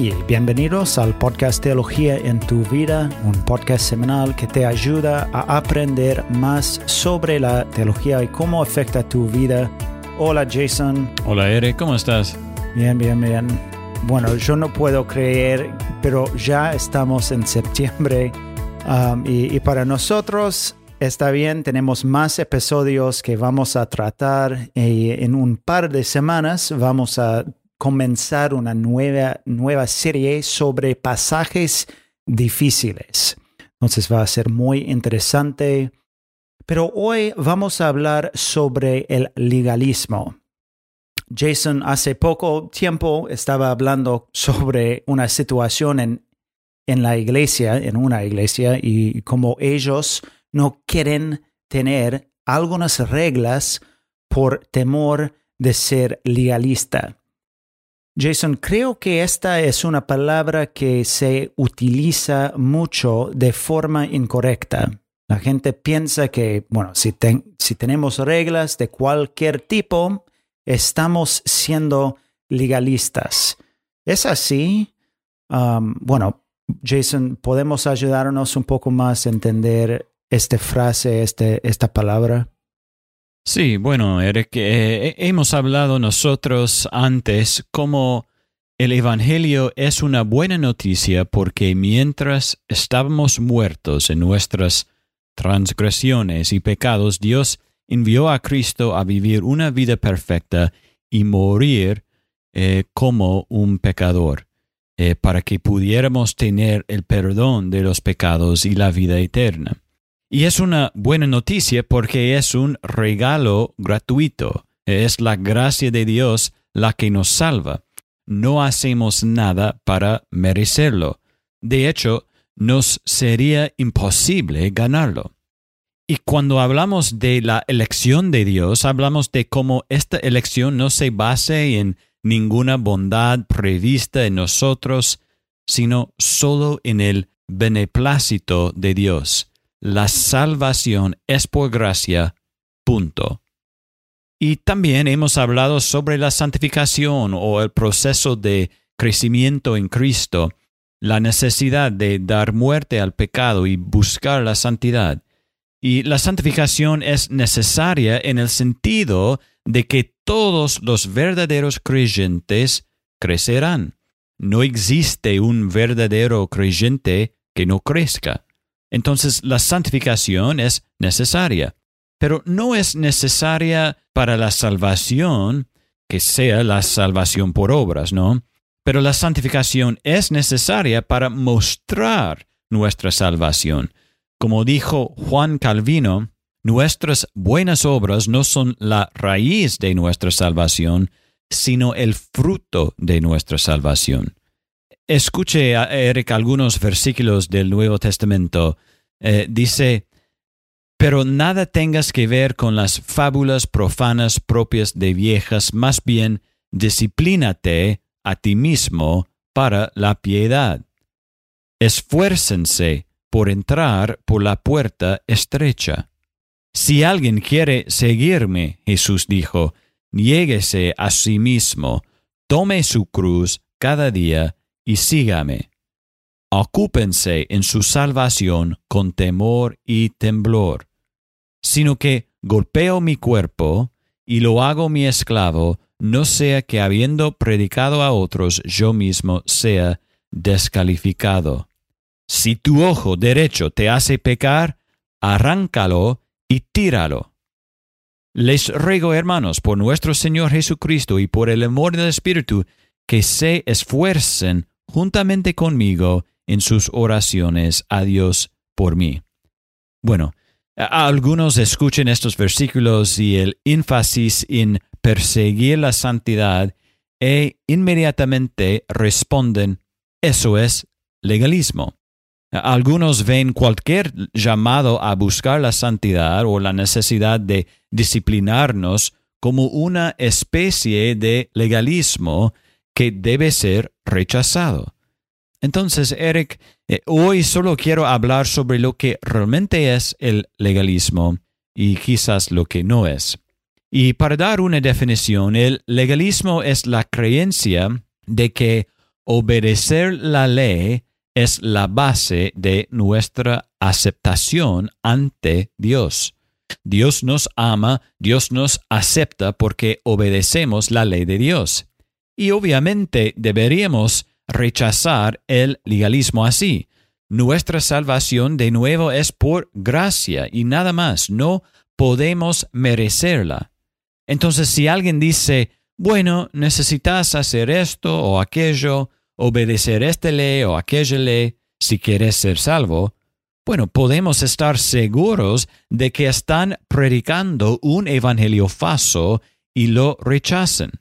y bienvenidos al podcast Teología en tu vida, un podcast semanal que te ayuda a aprender más sobre la teología y cómo afecta tu vida. Hola Jason. Hola Eric, ¿cómo estás? Bien, bien, bien. Bueno, yo no puedo creer, pero ya estamos en septiembre um, y, para nosotros está bien, tenemos más episodios que vamos a tratar y en un par de semanas vamos a comenzar una nueva, nueva serie sobre pasajes difíciles. Entonces va a ser muy interesante. Pero hoy vamos a hablar sobre el legalismo. Jason hace poco tiempo estaba hablando sobre una situación en, en la iglesia, en una iglesia, y como ellos no quieren tener algunas reglas por temor de ser legalista. Jason, creo que esta es una palabra que se utiliza mucho de forma incorrecta. La gente piensa que, bueno, si, si tenemos reglas de cualquier tipo, estamos siendo legalistas. ¿Es así? Um, bueno, Jason, ¿podemos ayudarnos un poco más a entender esta frase, este, esta palabra? Sí, bueno, Eric, eh, hemos hablado nosotros antes cómo el Evangelio es una buena noticia porque mientras estábamos muertos en nuestras transgresiones y pecados, Dios envió a Cristo a vivir una vida perfecta y morir eh, como un pecador, eh, para que pudiéramos tener el perdón de los pecados y la vida eterna. Y es una buena noticia porque es un regalo gratuito. Es la gracia de Dios la que nos salva. No hacemos nada para merecerlo. De hecho, nos sería imposible ganarlo. Y cuando hablamos de la elección de Dios, hablamos de cómo esta elección no se base en ninguna bondad prevista en nosotros, sino solo en el beneplácito de Dios la salvación es por gracia, punto. Y también hemos hablado sobre la santificación o el proceso de crecimiento en Cristo, la necesidad de dar muerte al pecado y buscar la santidad. Y la santificación es necesaria en el sentido de que todos los verdaderos creyentes crecerán. No existe un verdadero creyente que no crezca. Entonces la santificación es necesaria, pero no es necesaria para la salvación, que sea la salvación por obras, ¿no? Pero la santificación es necesaria para mostrar nuestra salvación. Como dijo Juan Calvino, nuestras buenas obras no son la raíz de nuestra salvación, sino el fruto de nuestra salvación. Escuche, Eric, algunos versículos del Nuevo Testamento. Eh, dice, pero nada tengas que ver con las fábulas profanas propias de viejas, más bien disciplínate a ti mismo para la piedad. Esfuércense por entrar por la puerta estrecha. Si alguien quiere seguirme, Jesús dijo, niéguese a sí mismo, tome su cruz cada día y sígame. Ocúpense en su salvación con temor y temblor, sino que golpeo mi cuerpo y lo hago mi esclavo, no sea que habiendo predicado a otros yo mismo sea descalificado. Si tu ojo derecho te hace pecar, arráncalo y tíralo. Les ruego, hermanos, por nuestro Señor Jesucristo y por el amor del Espíritu, que se esfuercen juntamente conmigo en sus oraciones a Dios por mí. Bueno, algunos escuchen estos versículos y el énfasis en perseguir la santidad e inmediatamente responden, eso es legalismo. Algunos ven cualquier llamado a buscar la santidad o la necesidad de disciplinarnos como una especie de legalismo que debe ser rechazado. Entonces, Eric, eh, hoy solo quiero hablar sobre lo que realmente es el legalismo y quizás lo que no es. Y para dar una definición, el legalismo es la creencia de que obedecer la ley es la base de nuestra aceptación ante Dios. Dios nos ama, Dios nos acepta porque obedecemos la ley de Dios. Y obviamente deberíamos rechazar el legalismo así. Nuestra salvación de nuevo es por gracia y nada más, no podemos merecerla. Entonces si alguien dice, bueno, necesitas hacer esto o aquello, obedecer esta ley o aquella ley, si quieres ser salvo, bueno, podemos estar seguros de que están predicando un evangelio falso y lo rechazan.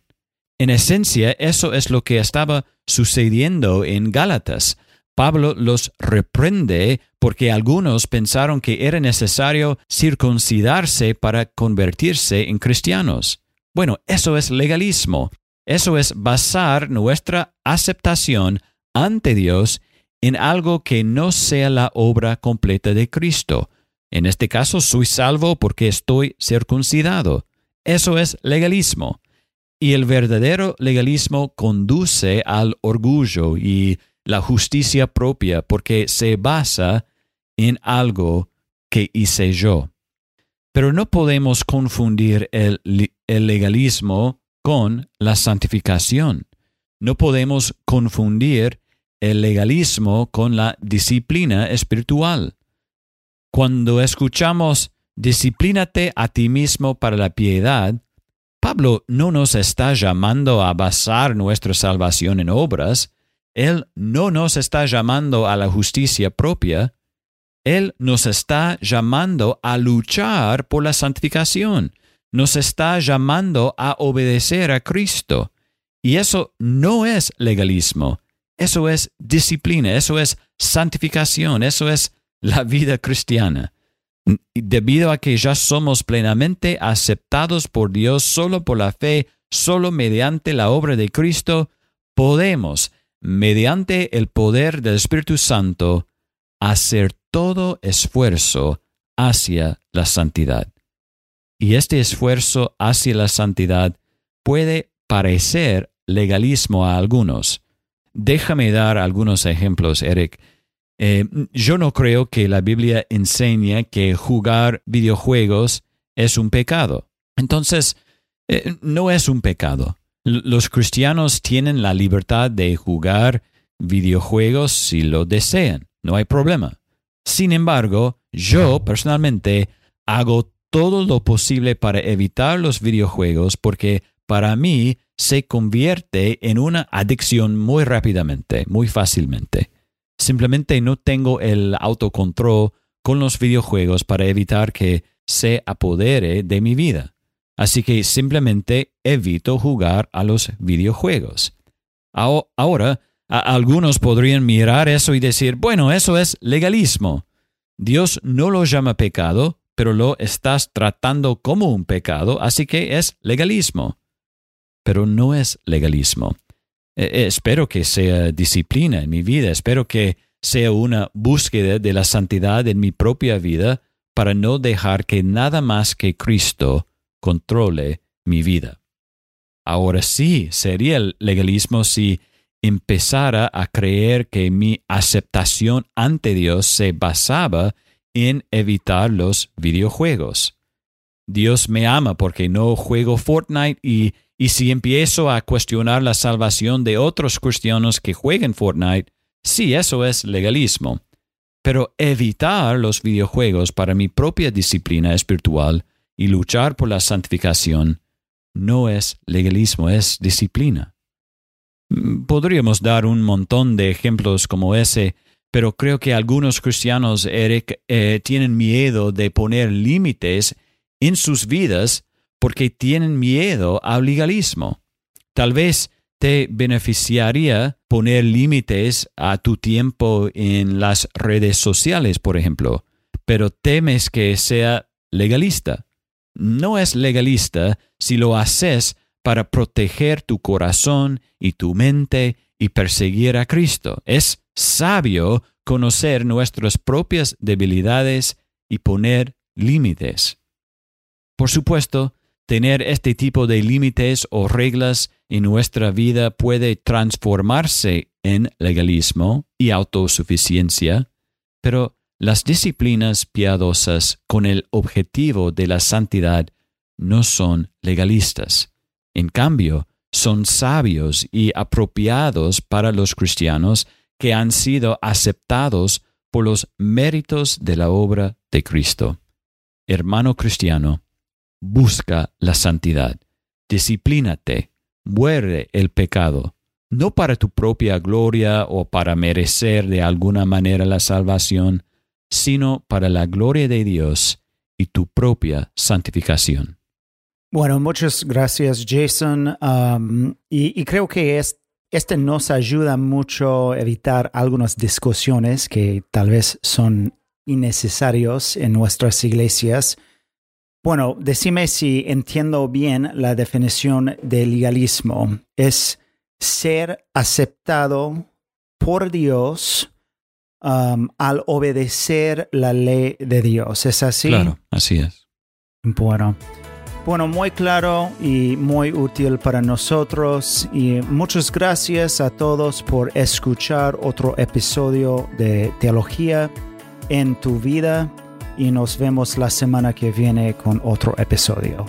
En esencia, eso es lo que estaba sucediendo en Gálatas. Pablo los reprende porque algunos pensaron que era necesario circuncidarse para convertirse en cristianos. Bueno, eso es legalismo. Eso es basar nuestra aceptación ante Dios en algo que no sea la obra completa de Cristo. En este caso, soy salvo porque estoy circuncidado. Eso es legalismo. Y el verdadero legalismo conduce al orgullo y la justicia propia porque se basa en algo que hice yo. Pero no podemos confundir el, el legalismo con la santificación. No podemos confundir el legalismo con la disciplina espiritual. Cuando escuchamos disciplínate a ti mismo para la piedad, Pablo no nos está llamando a basar nuestra salvación en obras, él no nos está llamando a la justicia propia, él nos está llamando a luchar por la santificación, nos está llamando a obedecer a Cristo. Y eso no es legalismo, eso es disciplina, eso es santificación, eso es la vida cristiana. Debido a que ya somos plenamente aceptados por Dios solo por la fe, solo mediante la obra de Cristo, podemos, mediante el poder del Espíritu Santo, hacer todo esfuerzo hacia la santidad. Y este esfuerzo hacia la santidad puede parecer legalismo a algunos, Déjame dar algunos ejemplos, Eric. Eh, yo no creo que la Biblia enseñe que jugar videojuegos es un pecado. Entonces, eh, no es un pecado. los cristianos tienen la libertad de jugar videojuegos si lo desean. No hay problema. Sin embargo, yo personalmente hago todo lo posible para evitar los videojuegos porque para mí se convierte en una adicción muy rápidamente, muy fácilmente. Simplemente no tengo el autocontrol con los videojuegos para evitar que se apodere de mi vida. Así que simplemente evito jugar a los videojuegos. Ahora, algunos podrían mirar eso y decir, bueno, eso es legalismo. Dios no lo llama pecado, pero lo estás tratando como un pecado, así que es legalismo pero no es legalismo. E, e, espero que sea disciplina en mi vida, espero que sea una búsqueda de la santidad en mi propia vida para no dejar que nada más que Cristo controle mi vida. Ahora sí, sería el legalismo si empezara a creer que mi aceptación ante Dios se basaba en evitar los videojuegos. Dios me ama porque no juego Fortnite y y si empiezo a cuestionar la salvación de otros cristianos que jueguen Fortnite, sí, eso es legalismo. Pero evitar los videojuegos para mi propia disciplina espiritual y luchar por la santificación no es legalismo, es disciplina. Mm, podríamos dar un montón de ejemplos como ese, pero creo que algunos cristianos, Eric, eh, tienen miedo de poner límites en sus vidas porque tienen miedo al legalismo. Tal vez te beneficiaría poner límites a tu tiempo en las redes sociales, por ejemplo, pero temes que sea legalista. No es legalista si lo haces para proteger tu corazón y tu mente y perseguir a Cristo. Es sabio conocer nuestras propias debilidades y poner límites. Por supuesto, tener este tipo de límites o reglas en nuestra vida puede transformarse en legalismo y autosuficiencia, pero las disciplinas piadosas con el objetivo de la santidad no son legalistas. En cambio, son sabios y apropiados para los cristianos que han sido aceptados por los méritos de la obra de Cristo. Hermano cristiano, busca la santidad, disciplínate, muerde el pecado, no para tu propia gloria o para merecer de alguna manera la salvación, sino para la gloria de Dios y tu propia santificación. Bueno, muchas gracias Jason. Um, y, creo que este nos ayuda mucho a evitar algunas discusiones que tal vez son innecesarios en nuestras iglesias. Bueno, decime si entiendo bien la definición de legalismo. Es ser aceptado por Dios um, al obedecer la ley de Dios. ¿Es así? Claro, así es. Bueno. Bueno, muy claro y muy útil para nosotros y muchas gracias a todos por escuchar otro episodio de Teología en tu vida y nos vemos la semana que viene con otro episodio.